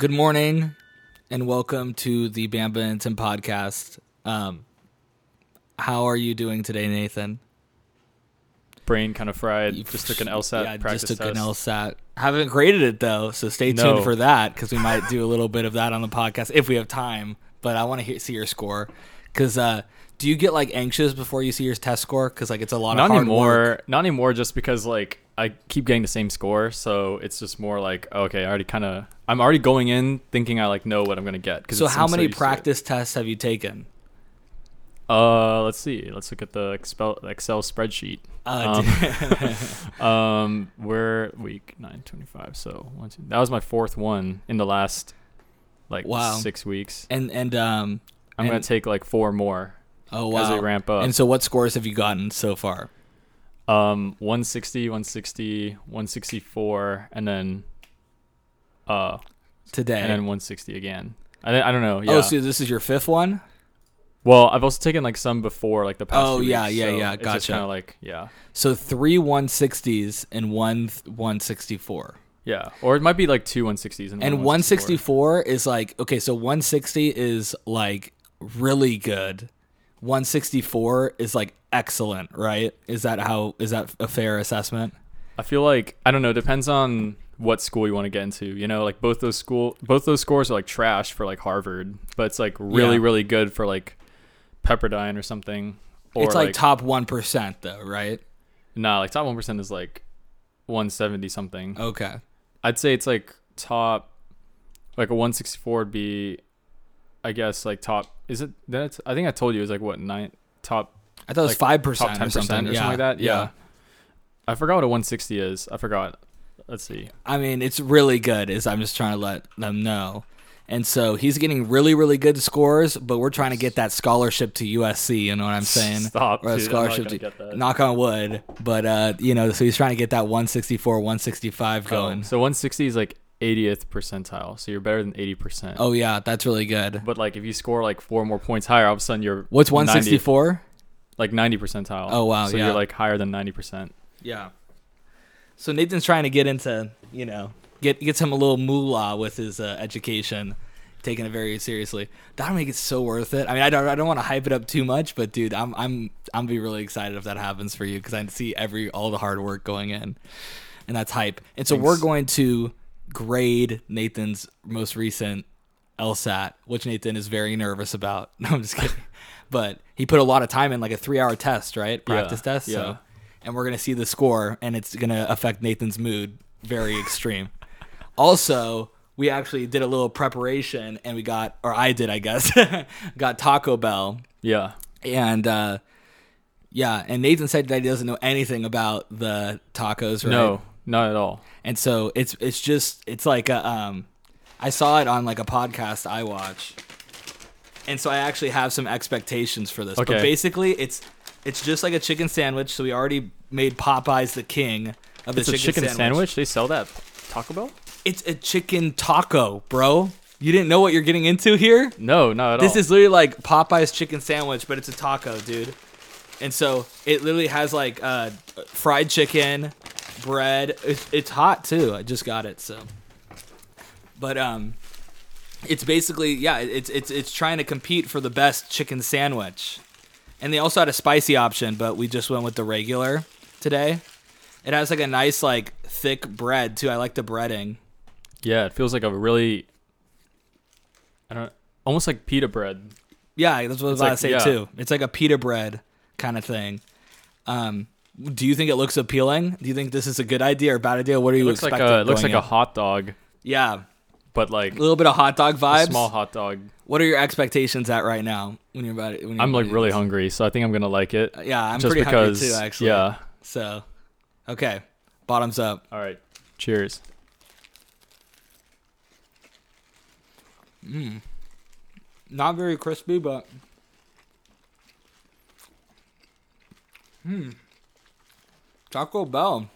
Good morning, and welcome to the Bamba and Tim podcast. Um, how are you doing today, Nathan? Brain kind of fried. just took an LSAT yeah, practice just took an test. LSAT. Haven't graded it though, so stay tuned No. for that because we might do a little bit of that on the podcast if we have time. But I want to see your score because uh, do you get like anxious before you see your test score? Because like it's a lot Not of hard anymore. work. Not anymore. Just because like I keep getting the same score, so it's just more like okay, I already kind of. I'm already going in thinking I like know what I'm gonna get. So how many it. practice tests have you taken? Uh, let's see. Let's look at the Excel Excel spreadsheet. Uh, Um, um, we're week nine twenty five. So one, two. That was my fourth one in the last like Wow. six weeks. and and um, I'm gonna take like four more oh wow, as they ramp up. And so, what scores have you gotten so far? Um, 160, 160, 164, and then uh, Today. and then 160 again. I, I don't know. Yeah. Oh, so this is your fifth one? well, I've also taken like some before, like the past. Oh, few yeah, weeks, yeah, so yeah, gotcha. kind of like yeah, So three 160s and one th- 164. yeah, or it might be like two 160s and, And one 164 is like, okay, so 160 is like really good. 164 is like excellent, right? Is that how, is that a fair assessment? I feel like I don't know. Depends on what school you want to get into. You know, like both those school, both those scores are like trash for like Harvard, but it's like really, Yeah. really good for like Pepperdine or something. Or it's like, top 1% though, right? nah, like top one percent is like 170 something. Okay. I'd say it's like top, like a 164 would be, I guess like top. Is it? That's I think I told you it was like what nine top I thought it was Like, 5% top 10 or something. percent or yeah. something like that. Yeah. I forgot what a 160 is. I forgot. Let's see. I mean, it's really good. Is I'm just trying to let them know. And so he's getting really, really good scores, but we're trying to get that scholarship to USC. You know what I'm saying? Stop, Or a dude, scholarship to get that. knock on wood. But uh, you know, so he's trying to get that 164, 165 going. Oh, so 160 is like 80th percentile. So you're better than 80 percent. Oh yeah, that's really good. But like if you score like four more points higher, all of a sudden you're What's 90th 164? like 90 percentile. Oh, wow, So yeah. you're like higher than 90 percent. Yeah. So Nathan's trying to get into, you know, get get some a little moolah with his uh, education, taking it very seriously. That'll make it so worth it. I mean, I don't I don't want to hype it up too much, but dude, I'm I'm I'm be really excited if that happens for you because I see every all the hard work going in, and that's hype. And so we're going to grade Nathan's most recent LSAT, which Nathan is very nervous about. No, I'm just kidding. But he put a lot of time in, like a three-hour test, right? Practice test. yeah. So, and we're gonna see the score, and it's gonna affect Nathan's mood very extreme. also, we actually did a little preparation, and we got, or I did, I guess, got Taco Bell, Yeah. and uh, yeah, and Nathan said that he doesn't know anything about the tacos, right? No, not at all. and so it's it's just it's like a um I saw it on like a podcast I watch. And so I actually have some expectations for this. But basically it's it's just like a chicken sandwich, so we already made Popeyes the king of the It's a chicken, chicken sandwich. sandwich. They sell that Taco Bell? It's a chicken taco, bro. You didn't know what you're getting into here? No, not at This all. This is literally like Popeye's chicken sandwich, but it's a taco, dude. And so it literally has like uh, fried chicken, bread. It's, it's hot too. I just got it, so. But um, it's basically yeah. It's it's it's trying to compete for the best chicken sandwich, and they also had a spicy option, but we just went with the regular today. It has like a nice like thick bread too. I like the breading. yeah, it feels like a really, I don't, almost like pita bread. Yeah, that's what I was It's about to say yeah. too. It's like a pita bread kind of thing. Um, do you think it looks appealing? Do you think this is a good idea or bad idea? What are It you looks like expecting? a, it looks like a hot dog, yeah, but like a little bit of hot dog vibes. small hot dog. What are your expectations at right now when you're about it? When you're I'm like really this? hungry, so I think I'm gonna like it. Yeah, I'm just pretty because, hungry too, actually. Yeah. So, okay, bottoms up. All right. Cheers. Not very crispy, but hmm, Taco Bell.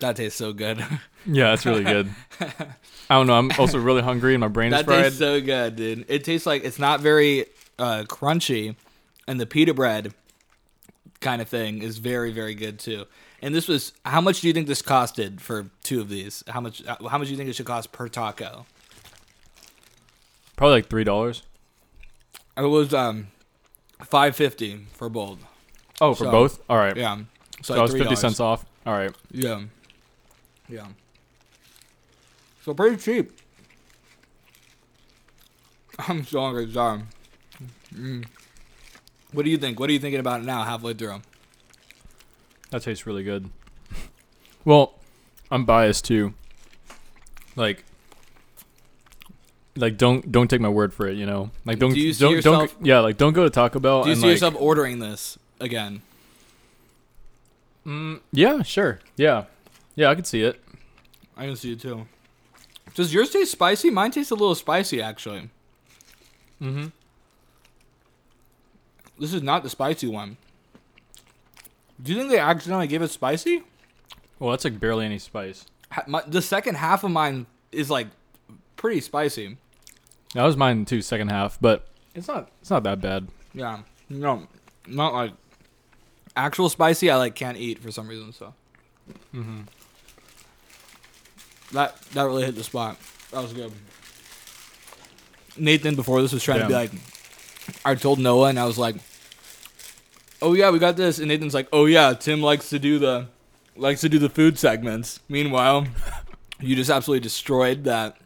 That tastes so good. Yeah, that's really good. I don't know. I'm also really hungry and my brain is that fried. tastes so good, dude. It tastes like it's not very uh, crunchy, and the pita bread kind of thing is very, very good too. And this was how much do you think this costed for two of these? How much? How much do you think it should cost per taco? Probably like three dollars. It was um, five fifty for both. Oh, for So- both. All right. Yeah, So like I was fifty $3. cents off. All right. Yeah, yeah. So pretty cheap. I'm so hungry. Sorry. Mm. What do you think? What are you thinking about it now, halfway through? That tastes really good. Well, I'm biased too. Like, like don't don't take my word for it. You know, like don't Do you see don't yourself- don't yeah like don't go to Taco Bell Do you and see like yourself ordering this again? mm, yeah sure yeah yeah I can see it. I can see it too. Does yours taste spicy? Mine tastes a little spicy, actually. Mm-hmm. This is not the spicy one. Do you think they accidentally gave it spicy? Well, that's like barely any spice. Ha- My, the second half of mine is like pretty spicy. That was mine too, second half, but it's not it's not that bad. Yeah. No, not like actual spicy. I like can't eat for some reason. So Mm-hmm. that that really hit the spot. That was good. Nathan before this was trying to be like, I told Noah and I was like, "Oh yeah, we got this," and Nathan's like, "Oh yeah, Tim likes to do the likes to do the food segments." Meanwhile, you just absolutely destroyed that.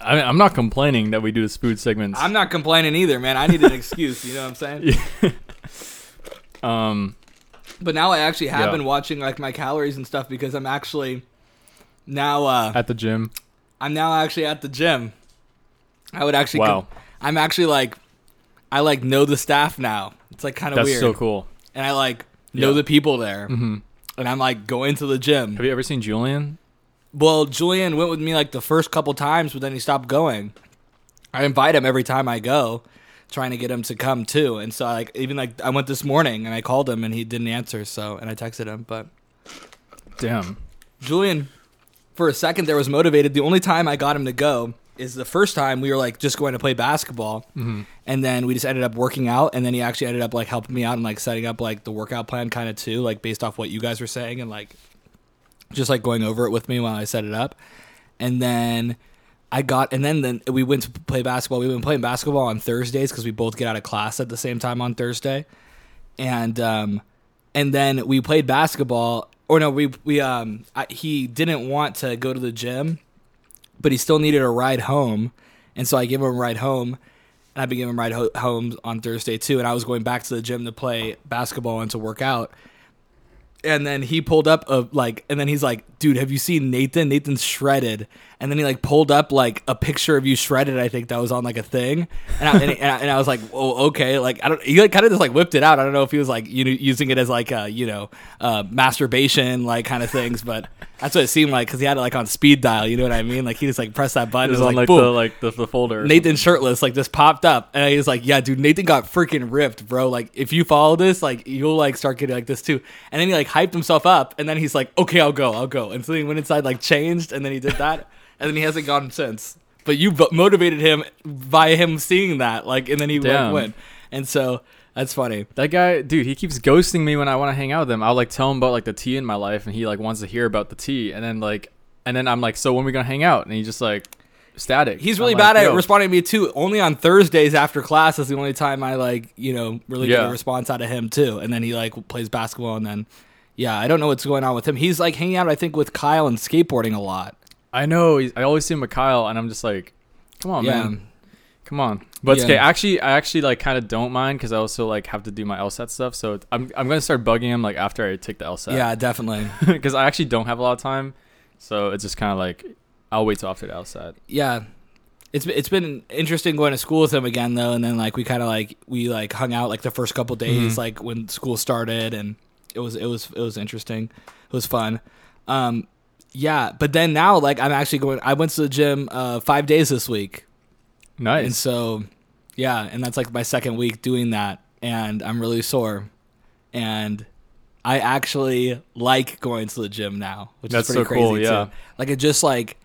I mean, I'm not complaining that we do this food segments. I'm not complaining either, man. I need an excuse. You know what I'm saying? um, But now I actually have Yeah. been watching like my calories and stuff because I'm actually now uh at the gym. I'm now actually at the gym. I would actually Wow. I'm actually like I like know the staff now. It's like kind of That's weird. so cool. And I like know Yeah. the people there. hmm And I'm like going to the gym. Have you ever seen Julian? Well, Julian went with me like the first couple times, but then he stopped going. I invite him every time I go, trying to get him to come too. And so like even like I went this morning and I called him and he didn't answer. So and I texted him, but Damn. Julian, for a second there was motivated. The only time I got him to go is the first time we were like just going to play basketball, hmm and then we just ended up working out, and then he actually ended up like helping me out and like setting up like the workout plan kind of too, like based off what you guys were saying, and like just like going over it with me while I set it up, and then. I got and then then we went to play basketball. We went playing basketball on Thursdays because we both get out of class at the same time on Thursday, and um, and then we played basketball. Or no, we we um I, he didn't want to go to the gym, but he still needed a ride home, and so I gave him a ride home, and I've been giving him a ride ho- home on Thursday too. And I was going back to the gym to play basketball and to work out. And then he pulled up a like, and then he's like, "Dude, have you seen Nathan? Nathan's shredded." And then he like pulled up like a picture of you shredded. I think that was on like a thing, and I, and, and, I, and I was like, "Oh, okay." Like I don't. He like kind of just like whipped it out. I don't know if he was like you know using it as like uh you know uh masturbation like kind of things, but that's what it seemed like because he had it like on speed dial. You know what I mean? Like he just like pressed that It button. was it was on like, boom. the like the, the folder. Nathan shirtless like just popped up, and he was like, "Yeah, dude, Nathan got freaking ripped, bro. Like, if you follow this, like, you'll like start getting like this too." And then he like hyped himself up, and then he's like, "Okay, I'll go, I'll go." And so he went inside, like, changed, and then he did that, and then he hasn't gone since. But you motivated him by him seeing that, like, and then he like, Damn. went, and so that's funny. That guy, dude, he keeps ghosting me when I want to hang out with him. I'll like tell him about like the tea in my life, and he like wants to hear about the tea, and then like, and then I'm like, so when we gonna hang out? And he just like static. He's I'm really like, bad at responding to me too. Only on Thursdays after class is the only time I like, you know, really get a response out of him too. And then he like plays basketball and then yeah, I don't know what's going on with him. He's like hanging out I think with Kyle and skateboarding a lot. I know. I always see him with Kyle, and I'm just like, come on, yeah. man, come on. But it's Yeah. okay. Actually, I actually like kind of don't mind because I also like have to do my LSAT stuff. So I'm I'm gonna start bugging him like after I take the LSAT. Yeah, definitely. because I actually don't have a lot of time. So it's just kind of like I'll wait till after the LSAT. Yeah. It's it's been interesting going to school with him again though, and then like we kind of like we like hung out like the first couple days Mhm. like when school started, and it was it was it was interesting, it was fun. Um, yeah, but then now like I'm actually going. I went to the gym uh, five days this week, and Nice. so yeah, and that's like my second week doing that, and I'm really sore, and I actually like going to the gym now, which That's is pretty so cool, crazy yeah. too. Like it just like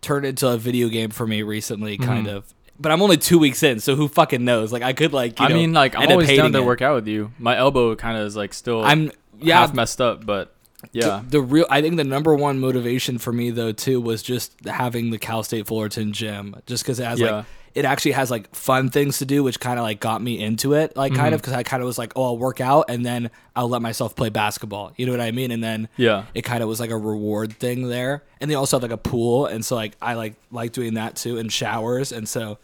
turned into a video game for me recently, kind Mhm. of. But I'm only two weeks in, so who fucking knows? Like I could like you I know, mean, like I'm always down to it. work out with you. My elbow kind of is like still I'm yeah, half messed up, but Yeah. The, the real, I think the number one motivation for me though too was just having the Cal State Fullerton gym, just because it has Yeah. like it actually has like fun things to do, which kind of like got me into it, like Mm-hmm. kind of because I kind of was like, oh, I'll work out and then I'll let myself play basketball. You know what I mean? And then Yeah. it kind of was like a reward thing there. And they also have like a pool, and so like I like like doing that too, and showers, and so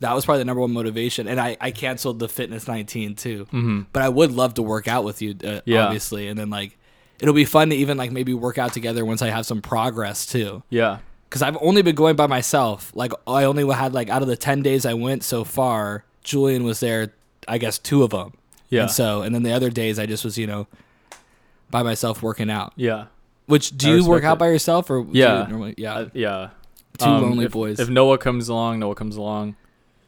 that was probably the number one motivation. And I I canceled the fitness 19 too, mm-hmm. but I would love to work out with you, uh, Yeah. obviously, and then like it'll be fun to even like maybe work out together once I have some progress too. Yeah. Because I've only been going by myself. Like I only had like out of the 10 days I went so far, Julian was there. I guess two of them. Yeah. And so and then the other days I just was you know by myself working out. Yeah. Which do I you work out it. by yourself or do Yeah. you normally, yeah, Uh, yeah. two Um, lonely if- boys. If Noah comes along, Noah comes along,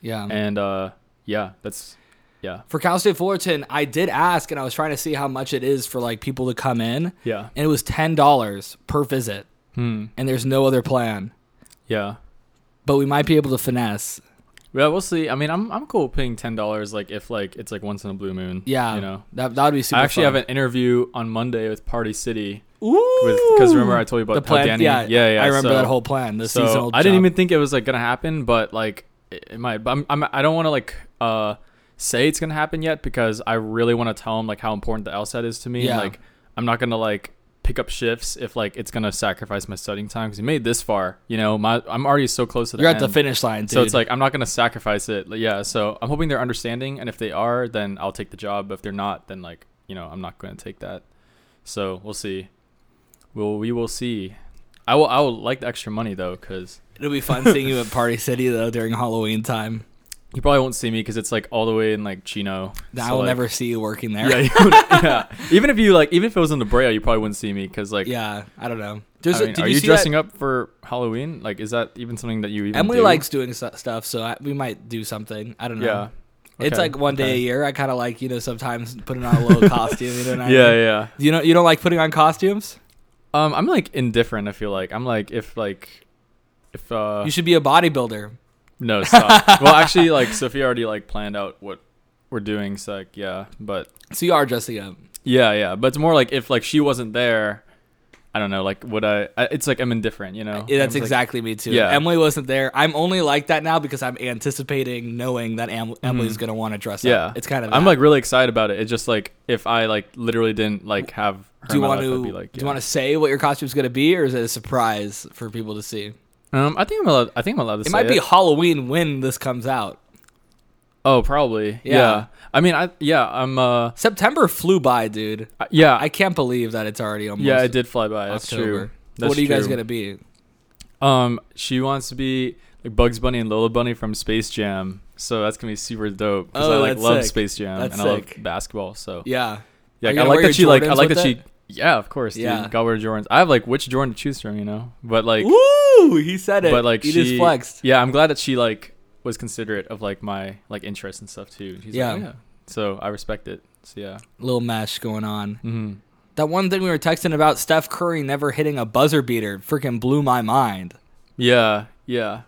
yeah. and uh, yeah, that's yeah, For Cal State Fullerton, I did ask and I was trying to see how much it is for like people to come in, yeah, and it was ten dollars per visit, hmm, and there's no other plan. yeah. But we might be able to finesse. Yeah, we'll see. I mean, I'm I'm cool paying ten dollars, like if like it's like once in a blue moon. Yeah, you know. that that would be super. I actually fun. have an interview on Monday with Party City Ooh, because remember I told you about the plan. Danny, yeah, yeah, yeah. I remember so- that whole plan. The so seasonal. I didn't job. even think it was like gonna happen, but like it, it might. But I'm, I'm I don't want to like uh say it's gonna happen yet because I really want to tell him like how important the LSAT is to me. Yeah. Like I'm not gonna like pick up shifts if like it's gonna sacrifice my studying time because he made this far. You know, my I'm already so close to the You're at the finish line, dude. So it's like I'm not gonna sacrifice it. Yeah, so I'm hoping they're understanding, and if they are, then I'll take the job. But if they're not, then like you know I'm not gonna take that. So we'll see. We'll we will see. I will I will like the extra money though, because it'll be fun seeing you at Party City though during Halloween time. You probably won't see me because it's like all the way in like Chino. Now So, I will like- never see you working there. Yeah, would- yeah. Even if you like, even if it was in the Brea, you probably wouldn't see me because like. Yeah, I don't know. I mean, are you, you, dressing that? up for Halloween? Like, is that even something that you even? Emily do? likes doing stu- stuff, so I, we might do something. I don't know. Yeah. It's like one day a year. I kind of like you know sometimes putting on a little costume. You know what I Yeah, mean? yeah. You know you don't like putting on costumes. Um, I'm like indifferent. I feel like I'm like if like if uh you should be a bodybuilder. No stop. well, actually, like Sophia already like planned out what we're doing. So like yeah, but So you are dressing up. yeah, yeah. But it's more like if like she wasn't there, I don't know. Like would I? I it's like I'm indifferent. You know. Yeah, that's I'm like- exactly me too. Yeah. Emily wasn't there. I'm only like that now because I'm anticipating knowing that Em- Emily's gonna want to dress Mm-hmm. yeah, up. It's kind of. I'm like really excited about it. It's just like if I like literally didn't like have. Her Do you want to? Like, Do you want to say what your costume's gonna be, or is it a surprise for people to see? Um, I think I'm allowed. I think I'm allowed to It might be it. Halloween when this comes out. Oh, probably. Yeah. Yeah. I mean, I yeah. I'm uh. September flew by, dude. Yeah. I can't believe that it's already almost. yeah, it did fly by. That's October. true. That's what are you guys gonna be? Um, she wants to be like Bugs Bunny and Lola Bunny from Space Jam, so that's gonna be super dope. Because Oh, I like that's love sick. Space Jam That's and I sick. love basketball. So Yeah. yeah, I like that she your like I like that with she. Yeah, of course, dude. Yeah. Gotta wear Jordans. I have like which Jordan to choose from, you know. But like, Woo! He said it. but like he she just flexed. Yeah, I'm glad that she like was considerate of like my like interests and stuff too. She's Yeah. like, oh, yeah. So I respect it. So yeah. Little mesh going on. hmm That one thing we were texting about Steph Curry never hitting a buzzer beater freaking blew my mind. Yeah, yeah.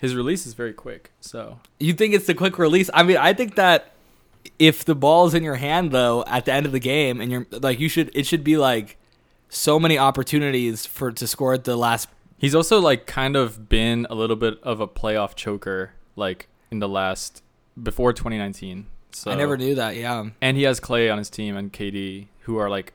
His release is very quick. So You think it's the quick release? I mean, I think that if the ball's in your hand though at the end of the game and you're like you should it should be like so many opportunities for to score at the last He's also like kind of been a little bit of a playoff choker like in the last before 2019. So I never knew that, yeah. And he has Clay on his team and KD who are like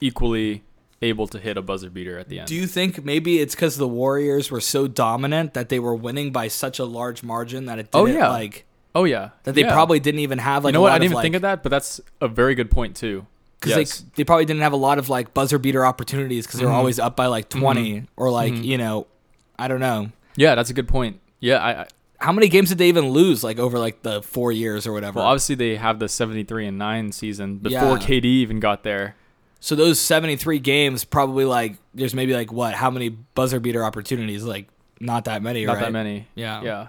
equally able to hit a buzzer beater at the end. Do you think maybe it's because the Warriors were so dominant that they were winning by such a large margin that it Oh, didn't yeah. like oh yeah. that they Yeah. probably didn't even have like you know what? I didn't even like, think of that, but that's a very good point too. because Yes. they they probably didn't have a lot of like buzzer beater opportunities because they were Mhm. always up by like 20 Mm-hmm. or like you know I don't know yeah, that's a good point. Yeah, I, I how many games did they even lose like over like the four years or whatever. well obviously they have the 73 and 9 season before Yeah. KD even got there. so those seventy three games probably like there's maybe like what how many buzzer beater opportunities like not that many Not right? that many. yeah Yeah.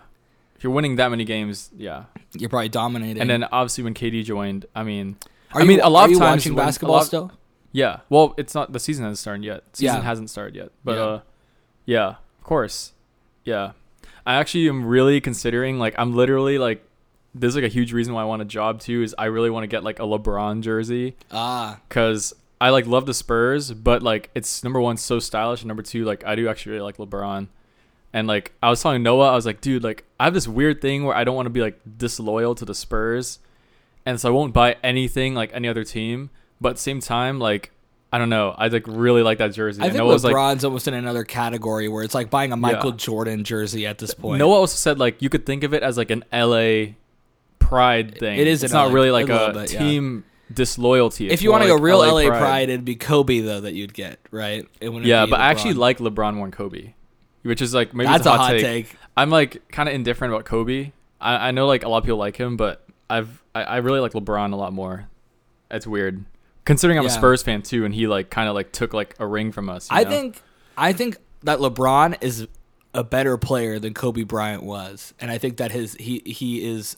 If you're winning that many games, yeah. you're probably dominating And then obviously when KD joined, I mean, are I you, mean, a lot of times watching basketball lot- still yeah. Well, it's not the season hasn't started yet. Season Yeah. hasn't started yet. But Yeah. uh yeah, of course. Yeah. I actually am really considering like I'm literally like there's like a huge reason why I want a job too is I really want to get like a LeBron jersey ah cuz I like love the Spurs, but like it's number one so stylish, and number two like I do actually really like LeBron. And like I was telling Noah, I was like, dude, like I have this weird thing where I don't want to be like disloyal to the Spurs, and so I won't buy anything like any other team. But at the same time, like I don't know, I like really like that jersey. I And think Noah was like, LeBron's almost in another category where it's like buying a Michael Jordan jersey at this point. Noah also said like you could think of it as like an LA pride thing. It is It's not LA really like a a bit, yeah. team disloyalty. if you want to go real LA, pride. it'd be Kobe though that you'd get right. Yeah, but I actually like LeBron more than Kobe, which is like maybe that's a hot take. I'm like kind of indifferent about Kobe. I, I know like a lot of people like him, but I've I, I really like LeBron a lot more. It's weird considering I'm a Spurs fan too, and he like kind of like took like a ring from us. you I know? think I think that LeBron is a better player than Kobe Bryant was, and I think that his he he is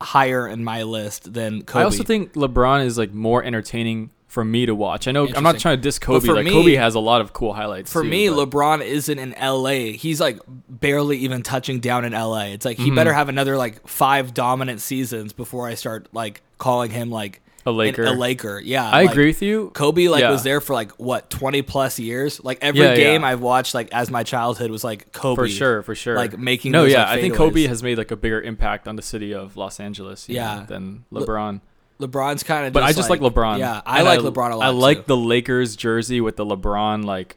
higher in my list than Kobe. I also think LeBron is like more entertaining for me to watch. I know I'm not trying to diss Kobe. Like me- Kobe has a lot of cool highlights. for too, me, but- LeBron isn't in LA. He's like barely even touching down in LA. It's like Mm-hmm. he better have another like five dominant seasons before I start like calling him like A an- Laker. a Laker, yeah. I like, agree with you. Kobe like Yeah. was there for like what twenty plus years. Like every Yeah, game yeah. I've watched like as my childhood was like Kobe For sure, for sure. like making no, those, yeah. like, I think Kobe has made like a bigger impact on the city of Los Angeles. you know, Yeah. than LeBron. LeBron's kind of. But I just like, LeBron. Yeah, I And like LeBron a lot. I like too. the Lakers jersey with the LeBron like.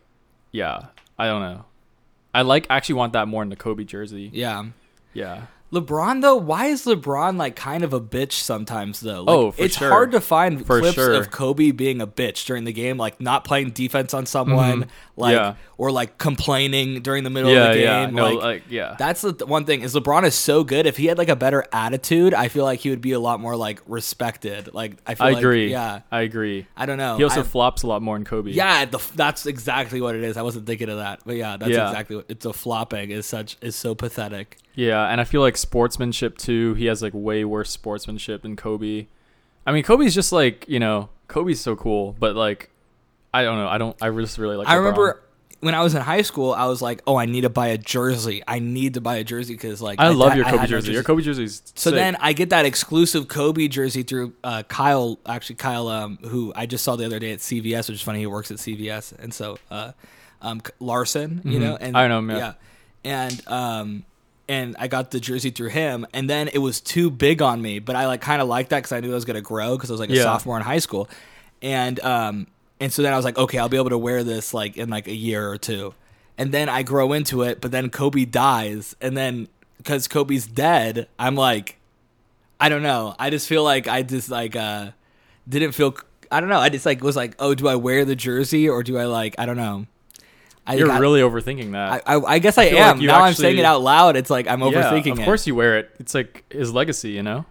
Yeah, I don't know. I like actually want that more in the Kobe jersey. Yeah. Yeah. LeBron though, why is LeBron like kind of a bitch sometimes though? Like, Oh, for it's sure. hard to find For clips sure. of Kobe being a bitch during the game, like not playing defense on someone, mm-hmm. Like. Yeah. or like complaining during the middle Yeah, of the yeah. game. No, like, like, yeah. that's the th- one thing is LeBron is so good. If he had like a better attitude, I feel like he would be a lot more like respected. Like I feel like I like, agree. Yeah, I agree. I don't know. He also I- flops a lot more than Kobe. yeah, the, that's exactly what it is. I wasn't thinking of that, but yeah, that's Yeah. exactly what it's a flopping is such is so pathetic. Yeah, and I feel like sportsmanship too. He has like way worse sportsmanship than Kobe. I mean, Kobe's just like you know, Kobe's so cool, but like, I don't know. I don't. I just really like. I LeBron. remember when I was in high school, I was like, "Oh, I need to buy a jersey. I need to buy a jersey because like I, love I- your Kobe jersey. Your Kobe jersey's So sick. then I get that exclusive Kobe jersey through uh, Kyle. Actually, Kyle, um, who I just saw the other day at CVS, which is funny. He works at CVS, and so uh, um, Larson, you know, and Mm-hmm. I know yeah. and um, and I got the jersey through him, and then it was too big on me, but I like kind of liked that because I knew I was gonna grow because I was like a Yeah. sophomore in high school, and um, and so then I was like, okay, I'll be able to wear this like in like a year or two, and then I grow into it, but then Kobe dies, and then because Kobe's dead, I'm like, I don't know, I just feel like I just like uh didn't feel. I don't know. I just like was like, oh, do I wear the jersey or do I like? I don't know. I you're got- really overthinking that. I, I, I guess I, feel am. like now I'm saying it out loud. It's like I'm yeah, overthinking of it. course you wear it. It's like his legacy, you know.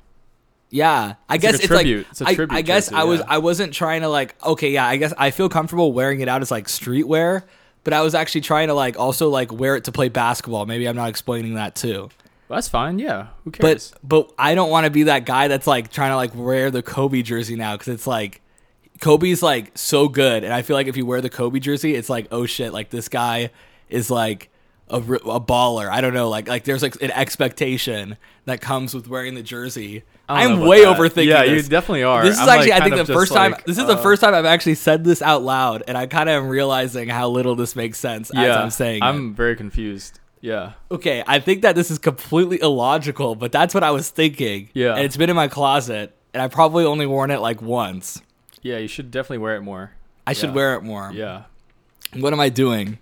Yeah, I It's guess like a it's tribute. like It's a I- tribute I, guess I was yeah. I wasn't trying to like okay yeah I guess I feel comfortable wearing it out as like streetwear, but I was actually trying to like also like wear it to play basketball. Maybe I'm not explaining that too. That's fine. Yeah. Who cares? But but I don't want to be that guy that's like trying to like wear the Kobe jersey now because it's like Kobe's like so good, and I feel like if you wear the Kobe jersey, it's like oh shit, like this guy is like a, a baller. I don't know, like like there's like an expectation that comes with wearing the jersey. I don't know I'm way that. overthinking. Yeah, this. you definitely are. This is I'm, actually, like, I think, the first time. like, This is the uh, first time I've actually said this out loud, and I kind of am realizing how little this makes sense Yeah, as I'm saying. I'm very confused. Yeah. Okay, I think that this is completely illogical, but that's what I was thinking. Yeah. And it's been in my closet, and I probably only worn it like once. Yeah, you should definitely wear it more. I should wear it more. Yeah. What am I doing?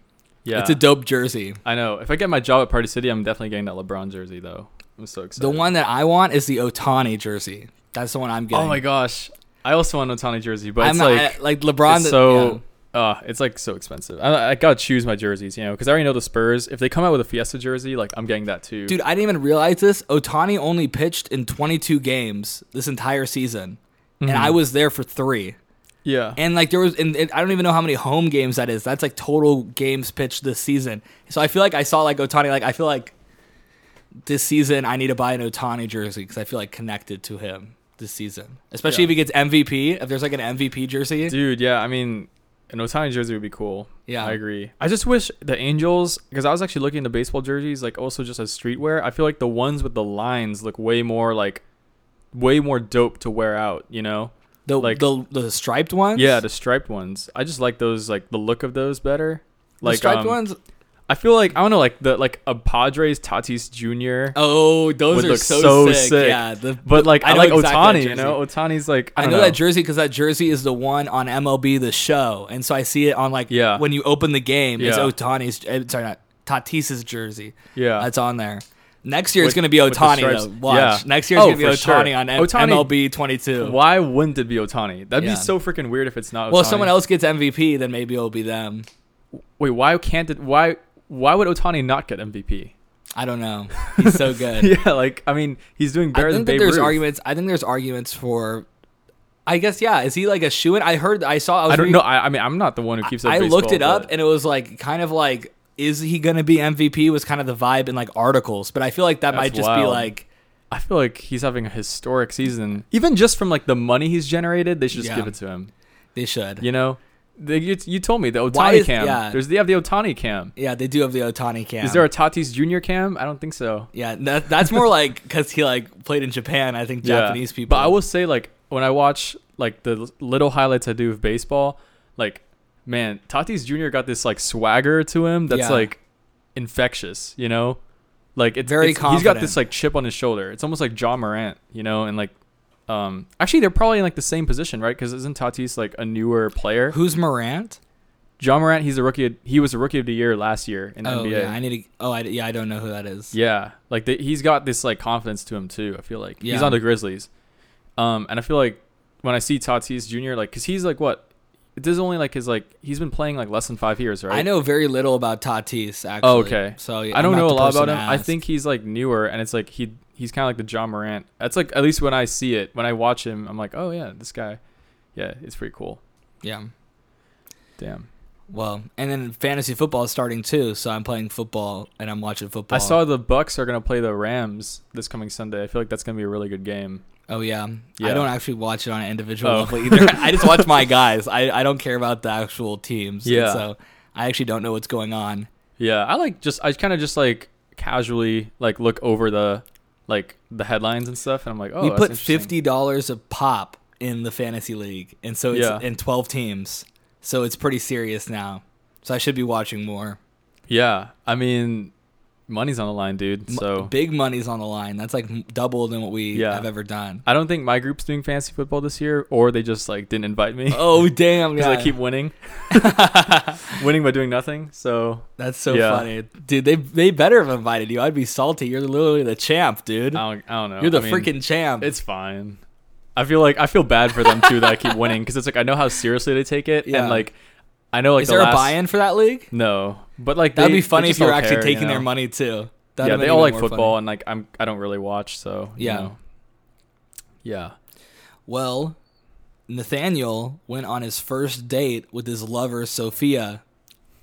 Yeah. It's a dope jersey. I know. If I get my job at Party City, I'm definitely getting that LeBron jersey though. I'm so excited. The one that I want is the Ohtani jersey. That's the one I'm getting. Oh my gosh. I also want a Ohtani jersey, but I'm it's not, like I- like LeBron. so uh it's like so expensive. I, I gotta choose my jerseys, you know, because I already know the Spurs. If they come out with a Fiesta jersey, like I'm getting that too. dude, I didn't even realize this. Ohtani only pitched in 22 games this entire season, and Mm-hmm. I was there for three. Yeah, And like there was, and and I don't even know how many home games that is. That's like total games pitched this season. So I feel like I saw like Ohtani. Like I feel like this season I need to buy an Ohtani jersey because I feel like connected to him this season, especially Yeah. if he gets MVP. If there's like an MVP jersey, dude. Yeah, I mean, an Ohtani jersey would be cool. Yeah. I agree. I just wish the Angels, because I was actually looking into baseball jerseys, like also just as streetwear. I feel like the ones with the lines look way more like, way more dope to wear out. You know. The Like- the the striped ones. Yeah, the striped ones. I just like those, like the look of those better. the striped um, ones. I feel like I don't know, like the like a Padres Tatis Jr. Oh, those are look so, so sick. sick. Yeah, the, But like I I, like exactly Ohtani, you know, Ohtani's like I, I know, know, that jersey because that jersey is the one on MLB The Show, and so I see it on like Yeah. when you open the game, it's Ohtani's. uh, Sorry, not Tatis's jersey. Yeah, That's on there. Next year it's going to be Ohtani though. Watch. Yeah. Next year it's Oh, going to be for sure. Ohtani on M- MLB 22. Why wouldn't it be Ohtani? That'd Yeah. be so freaking weird if it's not. Well, if someone else gets MVP, then maybe it'll be them. Wait, why can't it? Why why would Ohtani not get MVP? I don't know. He's so good. yeah, like I mean, he's doing better I than think that Babe there's Ruth. arguments. I think there's arguments for. I guess yeah. Is he like a shoe in? I heard. I saw. I, was I don't reading- know. I, I mean, I'm not the one who keeps up. I looked it up and it was like kind of like is he gonna be MVP was kind of the vibe in like articles, but I feel like that That's might just be like I feel like he's having a historic season. Even just from like the money he's generated, they should just Yeah. give it to him. they should. You know, they, you, you told me the Ohtani is- cam. yeah. There's they have the Ohtani cam. Yeah, they do have the Ohtani cam. Is there a Tatis Junior cam? I don't think so. yeah, that, that's more like because he like played in Japan. I think Japanese people. But I will say, like, when I watch like the little highlights I do of baseball, like, man, Tatis Jr. got this like swagger to him that's Yeah. like infectious. You know, like it's Very it's, He's got this like chip on his shoulder. It's almost like Ja Morant. You know, and like. Um, actually, they're probably in like the same position, right? Because isn't Tatis like a newer player? Who's Morant? Ja Morant, he's a rookie. Of, he was a rookie of the year last year in Oh NBA. yeah, I need to. Oh, I, yeah, I don't know who that is. Yeah, like the, he's got this like confidence to him too. I feel like he's on the Grizzlies, um, and I feel like when I see Tatis Jr. like, cause he's like what? This is only like his like he's been playing like less than five years, right? I know very little about Tatis. Actually. Oh, okay. So yeah, I don't know a lot about him. I think he's like newer, and it's like he he's kind of like the Ja Morant. That's like at least when I see it, when I watch him, I'm like, oh yeah, this guy, yeah, it's pretty cool. Yeah. Damn. Well, and then fantasy football is starting too, so I'm playing football and I'm watching football. I saw the Bucs are gonna play the Rams this coming Sunday. I feel like that's gonna be a really good game. Oh yeah. Yeah. I don't actually watch it on an individual Oh. level either. I just watch my guys. I, I don't care about the actual teams. Yeah. So I actually don't know what's going on. Yeah, I like just I kind of just like casually like look over the like the headlines and stuff, and I'm like, oh, we put fifty dollars a pop in the fantasy league, and so it's Yeah. in twelve teams. So it's pretty serious now. So I should be watching more. Yeah, I mean, money's on the line, dude. So big money's on the line. That's like double than what we Yeah. have ever done. I don't think my group's doing fantasy football this year, or they just like didn't invite me Oh damn! Yeah. I keep winning, winning by doing nothing. So That's so Yeah. funny, dude. They they better have invited you. I'd be salty. You're literally the champ, dude. I don't, I don't know. You're the I mean, freaking champ. It's fine. I feel like I feel bad for them too that I keep winning because it's like I know how seriously they take it, Yeah. and like I know like Is the there last, a buy-in for that league? No, but like That'd be funny if you were don't actually care, taking you their money too. yeah, they all like football, and like I'm I don't really watch, so you Yeah. know. yeah. Well, Nathaniel went on his first date with his lover Sophia,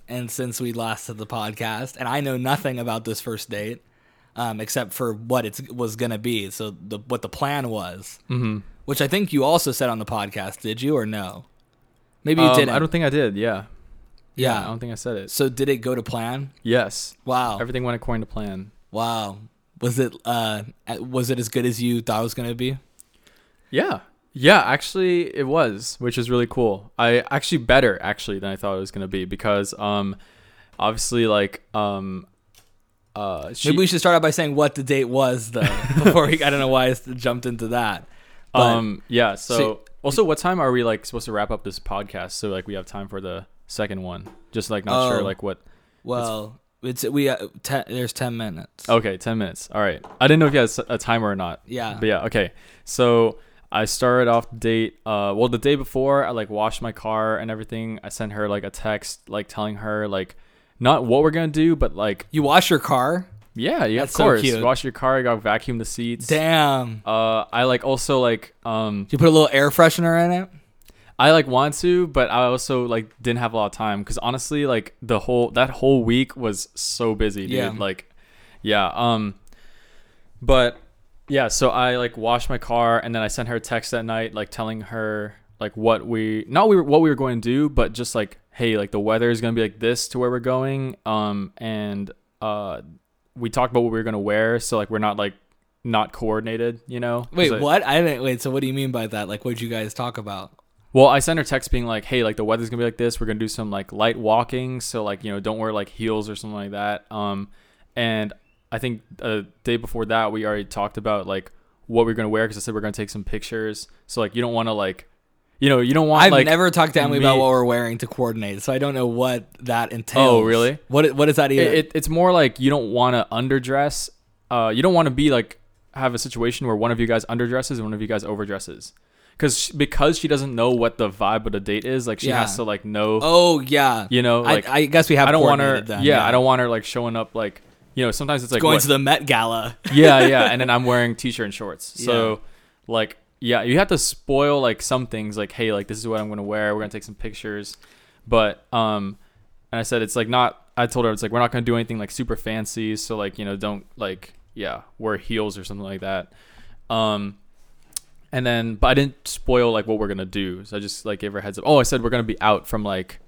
and since we last did the podcast, and I know nothing about this first date, um, except for what it was gonna be. So the what the plan was, Mm-hmm. which I think you also said on the podcast. Did you or no? Maybe you didn't. Um, I don't think I did. Yeah. Yeah. I don't think I said it. So did it go to plan? Yes. Wow. Everything went according to plan. Wow. Was it uh was it as good as you thought it was gonna be? Yeah. Yeah, actually it was, which is really cool. I actually better actually than I thought it was gonna be because um obviously like um uh she, Maybe we should start out by saying what the date was though before we I don't know why I jumped into that. But um yeah, so So- also what time are we like supposed to wrap up this podcast so like we have time for the second one? Just like not Oh. sure like what well, it's we uh, te- there's 10 minutes. Okay, 10 minutes. All right. I didn't know if you had a timer or not. Yeah. But yeah, okay. So I started off the date. Uh, well, the day before, I like washed my car and everything. I sent her like a text, like telling her like not what we're gonna do, but like You wash your car? Yeah, yeah, That's of so course. cute. Wash your car. I got vacuum the seats. Damn. Uh, I like also like um, You put a little air freshener in it? I like want to, but I also like didn't have a lot of time because honestly, like the whole that whole week was so busy, dude. Yeah. Like, yeah. Um, but yeah, so I like washed my car and then I sent her a text that night, like telling her like what we not we were, what we were going to do, but just like hey, like the weather is gonna be like this to where we're going. Um, and uh, we talked about what we were gonna wear, so like we're not like not coordinated, you know? Wait, I- what? I didn't. Wait. So what do you mean by that? Like, what did you guys talk about? Well, I sent her text being like, "Hey, like the weather's gonna be like this. We're gonna do some like light walking, so like you know, don't wear like heels or something like that." Um, and I think a day before that, we already talked about like what we're gonna wear because I said we're gonna take some pictures. So like you don't want to like, you know, you don't want I've like never talked to Emily about what we're wearing to coordinate, so I don't know what that entails. Oh, really? What What is that even? it, it, it's more like you don't want to underdress. Uh, you don't want to be like have a situation where one of you guys underdresses and one of you guys overdresses. Because because she doesn't know what the vibe of the date is, like she Yeah. has to like know. oh yeah. You know, like I, I guess we have. I don't want her. then, yeah, I don't want her like showing up like you know. Sometimes it's like going what- to the Met Gala. yeah, yeah, and then I'm wearing t-shirt and shorts. So like yeah, you have to spoil like some things like hey, like this is what I'm gonna wear. We're gonna take some pictures, but um, and I said it's like not. I told her it's like we're not gonna do anything like super fancy. So like you know don't like yeah wear heels or something like that. Um. And then, but I didn't spoil like what we're gonna do. So I just like gave her a heads up. Oh, I said we're gonna be out from like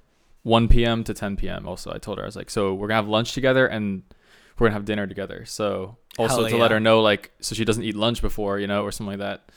1 p.m. to 10 p.m. Also, I told her I was like, so we're gonna have lunch together and we're gonna have dinner together. So also Hell to let her know like so she doesn't eat lunch before, you know, or something like that.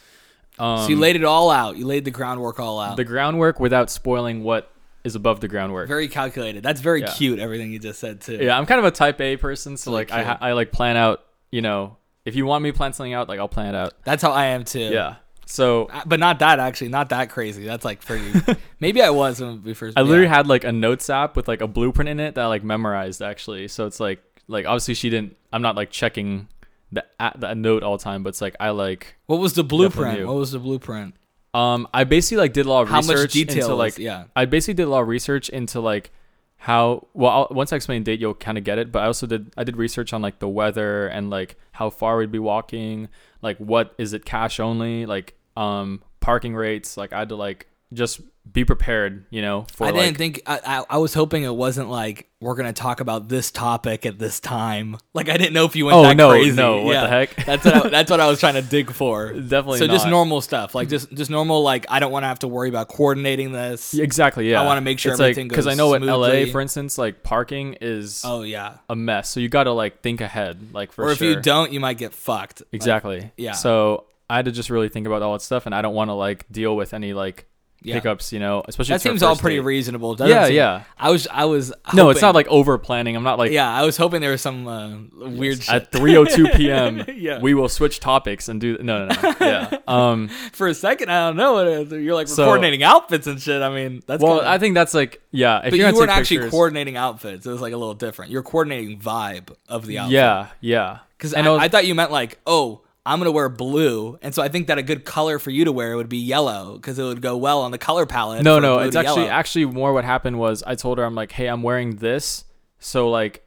Um, so you laid it all out. You laid the groundwork all out. the groundwork without spoiling what is above the groundwork. very calculated. That's very Yeah. cute. Everything you just said too. yeah, I'm kind of a type A person, so Really like I cute. I like plan out. You know, if you want me to plan something out, like I'll plan it out. That's how I am too. Yeah. So Uh, But not that actually. Not that crazy. That's like pretty. maybe I was when we first. I literally yeah. had like a notes app with like a blueprint in it that I like memorized actually. So it's like like obviously she didn't. I'm not like checking the a- the note all the time, but it's like I like What was the blueprint? What was the blueprint? um I basically like did a lot of How research into like yeah. I basically did a lot of research into like how well I'll, once I explain date you'll kind of get it. But I also did I did research on like the weather and like how far we'd be walking, like what is it cash only, like um parking rates. Like I had to like just be prepared, you know. For I didn't think. I, I I was hoping it wasn't like we're gonna talk about this topic at this time. Like I didn't know if you went Oh, that no, crazy. no, what the heck? that's what I, that's what I was trying to dig for. Definitely So just normal stuff, like mm. just just normal. Like I don't want to have to worry about coordinating this. Exactly. Yeah. I wanna make sure it's everything like, because I know smoothly. LA, for instance, like parking is Oh yeah. a mess. So you got to like think ahead, like for sure. or if sure. you don't, you might get fucked. Like, exactly. yeah. So I had to just really think about all that stuff, and I don't want to like deal with any like Yeah. hiccups. You know, especially that if it's our seems all pretty date. reasonable. doesn't Yeah, seem- yeah. I was I was. No, it's not like over planning. I'm not like Yeah, I was hoping there was some uh, weird shit. at 3:02 p.m. Yeah. we will switch topics and do no, no, no. yeah. Um. For a second, I don't know. what it is. You're like So- coordinating outfits and shit. I mean, that's Well, kinda- I think that's like yeah. If But you're you weren't take actually coordinating outfits. It was like a little different. You're coordinating vibe of the outfit. Yeah, yeah. because I I, know. I thought you meant like, oh, I'm gonna wear blue, and so I think that a good color for you to wear would be yellow because it would go well on the color palette. no, no. It's actually yellow. actually more what happened was I told her I'm like, hey, I'm wearing this, so like,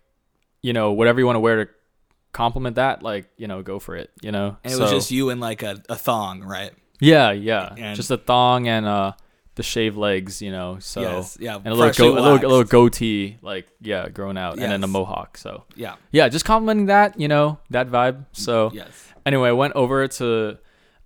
you know, whatever you want to wear to compliment that, like, you know, go for it. You know. and it So- was just you in like a, a thong, right? yeah, yeah, And- just a thong and uh the shaved legs, you know. So Yes, yeah, and a little go- a little a little goatee, like yeah, growing out, and then a mohawk. So Yeah. yeah, just complimenting that, you know, that vibe. So Yes. Anyway, I went over to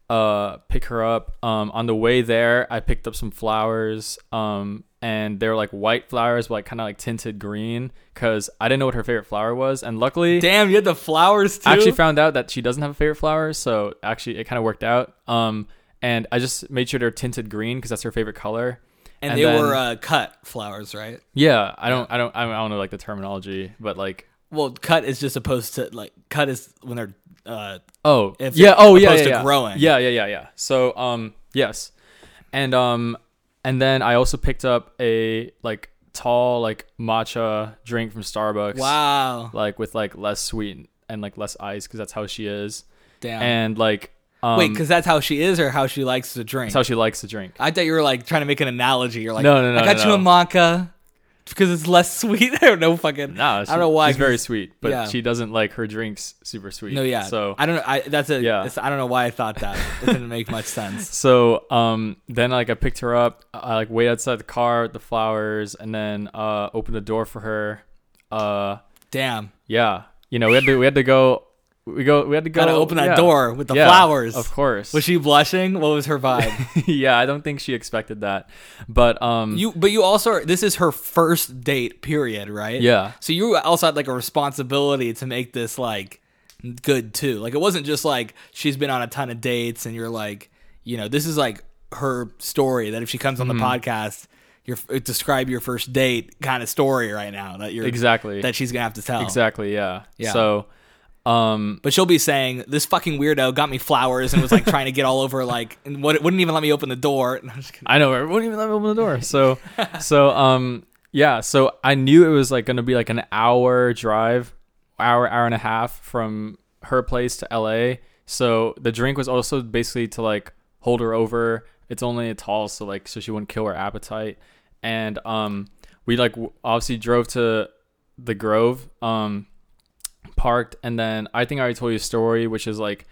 uh pick her up. Um on the way there, I picked up some flowers. Um and they were like white flowers, but like kind of like tinted green cuz I didn't know what her favorite flower was and luckily Damn, you had the flowers too. I actually found out that she doesn't have a favorite flower, so actually it kind of worked out. Um and I just made sure they're tinted green cuz that's her favorite color. and, and they then- were uh, cut flowers, right? Yeah, I don't I don't I don't, I don't know like the terminology, but like Well, cut is just opposed to like cut is when they're uh Oh, If yeah. Oh, yeah, yeah, yeah. growing. Yeah, yeah, yeah, yeah. So, um, yes, and um, and then I also picked up a like tall like matcha drink from Starbucks. wow. Like with like less sweet and like less ice because that's how she is. Damn. And like, um, Wait, because that's how she is, or how she likes to drink. that's how she likes to drink. I thought you were like trying to make an analogy. You're like, No, no, no, I got no, you a no. maca because it's less sweet. I don't know, fucking. No, I don't know why. She's very sweet, but yeah. she doesn't like her drinks super sweet. No, yeah. So I don't know. I that's a. Yeah. I don't know why I thought that. It didn't make much sense. So um then like I picked her up, I like wait outside the car with the flowers and then uh opened the door for her. Uh Damn. yeah. You know, we had to we had to go we go we had to go Gotta open that yeah. door with the Yeah, flowers. Of course. Was she blushing? What was her vibe? yeah, I don't think she expected that. But um you, but you also. This is her first date. Period. Right. Yeah. So you also had like a responsibility to make this like good too. Like it wasn't just like she's been on a ton of dates and you're like, you know, this is like her story that if she comes on Mm-hmm. the podcast, your describe your first date kind of story right now that you're Exactly. that she's gonna have to tell. Exactly. Yeah. Yeah. So, um, But she'll be saying this fucking weirdo got me flowers and was like trying to get all over like and what wouldn't even let me open the door. I know wouldn't even let me open the door. So, so um, yeah. So I knew it was like gonna be like an hour drive, hour hour and a half from her place to L.A. So the drink was also basically to like hold her over. It's only a tall, so like so she wouldn't kill her appetite. And um, we like obviously drove to the Grove, um, parked, and then I think I already told you a story, which is like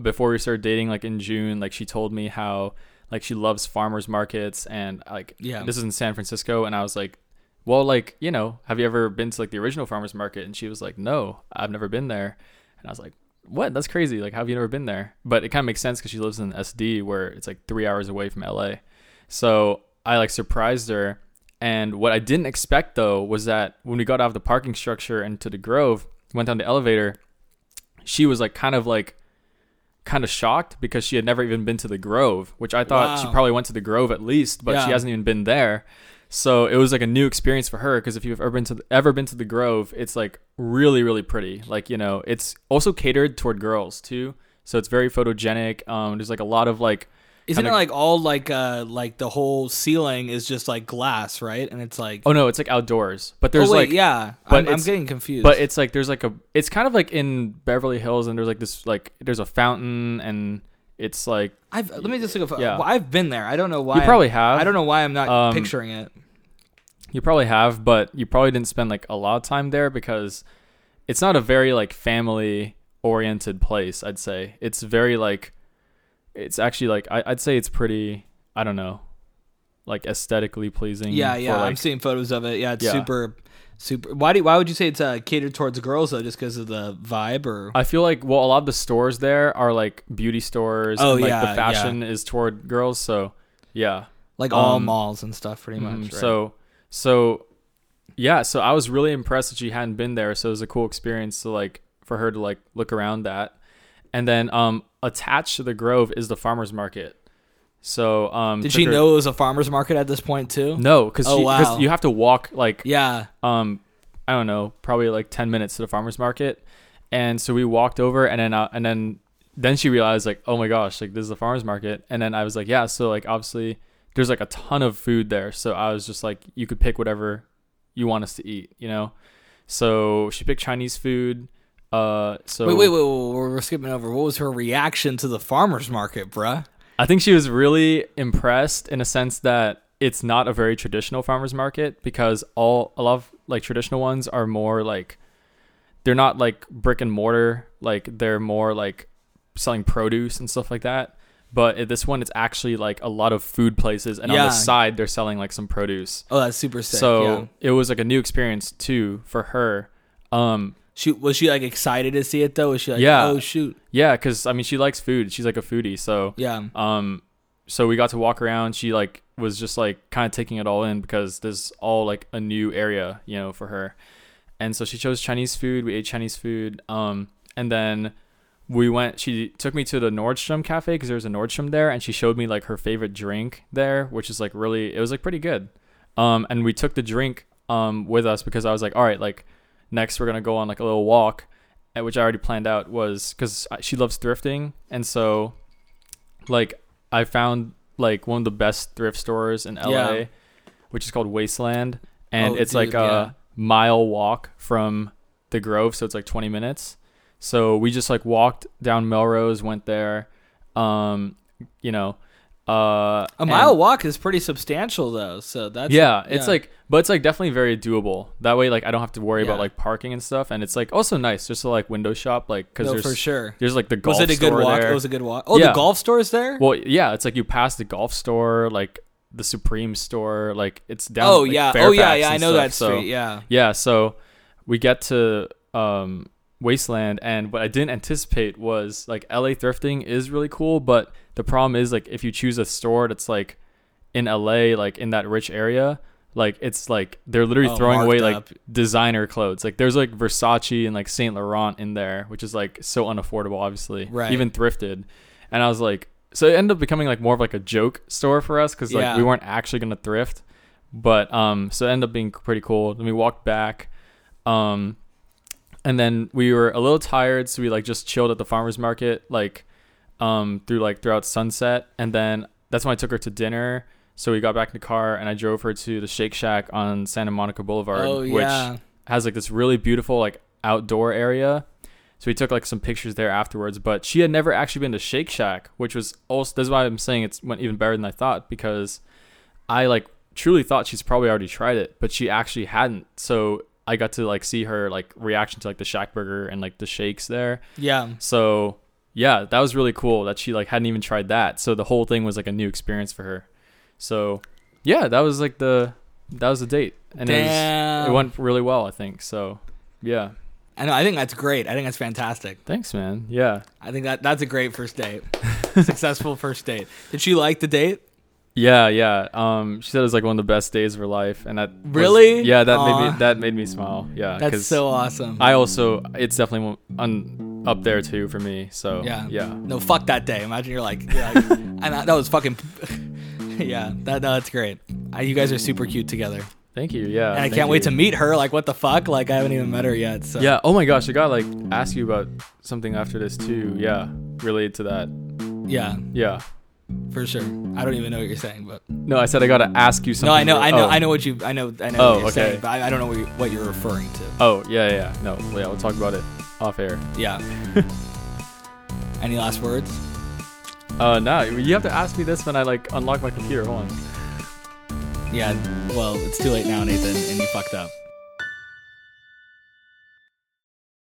before we started dating, like in June, like she told me how like she loves farmers markets and like Yeah. this is in San Francisco, and I was like, well, like you know, have you ever been to like the original farmers market? And she was like, no, I've never been there, and I was like. What? That's crazy. Like, how have you never been there? But it kind of makes sense because she lives in SD, where it's like three hours away from LA. So I like surprised her. And what I didn't expect though was that when we got out of the parking structure into the Grove, went down the elevator, she was like kind of like kind of shocked because she had never even been to the Grove, which I thought she probably went to the Grove at least, but she hasn't even been there. So it was like a new experience for her because if you've ever been to the, ever been to the Grove, it's like really really pretty. Like you know, it's also catered toward girls too, so it's very photogenic. Um, there's like a lot of like Isn't kinda- it like all like uh like the whole ceiling is just like glass, right? And it's like oh no, it's like outdoors, but there's oh, wait, like yeah, but I'm, I'm getting confused. But it's like there's like a it's kind of like in Beverly Hills and there's like this like there's a fountain and it's like I've let me just look up. Yeah. well, I've been there. I don't know why. you I'm- probably have I don't know why I'm not Um, picturing it. you probably have but you probably didn't spend like a lot of time there because it's not a very like family oriented place I'd say it's very like it's actually like I, I'd say it's pretty I don't know like aesthetically pleasing Yeah, for, yeah. I'm seeing photos of it. Yeah, it's Yeah. super, super. Why do? Why would you say it's uh, catered towards girls though? Just because of the vibe, or I feel like well, a lot of the stores there are like beauty stores. Oh, and, like yeah, the fashion is toward girls. So yeah, like all um, malls and stuff, pretty much. Mhm. right? So so yeah, so I was really impressed that she hadn't been there. So it was a cool experience to like for her to like look around that. And then um attached to the Grove is the farmers market. So um did she her- know it was a farmer's market at this point too? No, because Oh, wow. you have to walk like Yeah. um I don't know, probably like 10 minutes to the farmers market. And so we walked over and then uh, and then then she realized like, "Oh my gosh, like this is the farmers market." And then I was like, "Yeah, so like obviously there's like a ton of food there." So I was just like, "You could pick whatever you want us to eat, you know?" So she picked Chinese food. Uh so wait, wait, wait, wait, We're skipping over. What was her reaction to the farmer's market, bruh? I think she was really impressed in a sense that it's not a very traditional farmers market because all a lot of like traditional ones are more like they're not like brick and mortar like they're more like selling produce and stuff like that but at this one it's actually like a lot of food places and on the side they're selling like some produce Oh, that's super sick. so yeah. it was like a new experience too for her um She was she like excited to see it though? Was she like, Yeah. oh shoot, yeah because i mean she likes food she's like a foodie so yeah, Um, so we got to walk around. She like was just like kind of taking it all in because this all like a new area, you know, for her. And so she chose Chinese food. We ate Chinese food. Um, and then we went. She took me to the Nordstrom cafe because there was a Nordstrom there, and she showed me like her favorite drink there, which is like really. It was like pretty good. Um, and we took the drink um with us because I was like, all right, like next we're gonna go on like a little walk, which I already planned out was because she loves thrifting, and so like I found like one of the best thrift stores in LA, Yeah. which is called Wasteland, and Oh, it's like a yeah. mile walk from the Grove, so it's like 20 minutes. So we just like walked down Melrose, went there, um, you know, uh, a and- mile walk is pretty substantial though. So that's yeah, it's like, but it's like definitely very doable. That way, like I don't have to worry Yeah. about like parking and stuff, and it's like also nice just to like window shop, like because no, there's for sure. there's like the golf Was it a good walk? there. It was a good walk. Oh, Yeah. the golf store is there. Well, yeah, it's like you pass the golf store, like the Supreme store, like it's down. oh like, yeah, oh yeah, yeah. I know stuff, that so- street. Yeah. Yeah, so we get to um, Wasteland, and what I didn't anticipate was like LA thrifting is really cool, but the problem is like if you choose a store that's like in LA, like in that rich area, Like it's like they're literally Oh, throwing away like up. designer clothes. Like there's like Versace and like Saint Laurent in there, which is like so unaffordable, obviously. Right. Even thrifted. And I was like, so it ended up becoming like more of like a joke store for us because like Yeah. we weren't actually gonna thrift, but um, so it ended up being pretty cool. Then we walked back, um, and then we were a little tired, so we like just chilled at the farmers market, like um through like throughout sunset, and then that's when I took her to dinner. So we got back in the car and I drove her to the Shake Shack on Santa Monica Boulevard, oh which has like this really beautiful like outdoor area. So we took like some pictures there afterwards, but she had never actually been to Shake Shack, which was also that's why I'm saying it's went even better than I thought because I like truly thought she's probably already tried it, but she actually hadn't. So I got to like see her like reaction to like the Shack burger and like the shakes there. Yeah. So yeah, that was really cool that she like hadn't even tried that. So the whole thing was like a new experience for her. So yeah, that was like the that was the date, and it, was, it went really well, I think. So yeah, I know. I think that's great. I think that's fantastic. thanks, man. Yeah, I think that that's a great first date. Successful first date. Did she like the date? Yeah, yeah. Um, she said it was like one of the best days of her life, and that was- Really? yeah, that made me that made me smile. Yeah, that's so awesome. I also it's definitely one- on up there too for me. So Yeah. yeah. no, fuck that day. Imagine you're like, yeah, and that, that was fucking. yeah, that no, that's great. Uh, you guys are super cute together, Thank you. Yeah, and I can't wait to meet her. Like, what the fuck? Like, I haven't even met her yet. So Yeah. Oh my gosh, I gotta like ask you about something after this too. Yeah, related to that. yeah, Yeah. For sure. I don't even know what you're saying, but No, I said I gotta ask you something. no, I know, I know, oh. I know what you, I know, I know Oh, what you're okay. saying, but I, I don't know what, you, what you're referring to. Oh yeah, yeah. No, yeah, we'll talk about it off air. Yeah. Any last words? Uh, no, you have to ask me this when I like unlock my computer. Hold on. Yeah. Well, it's too late now, Nathan, and you fucked up.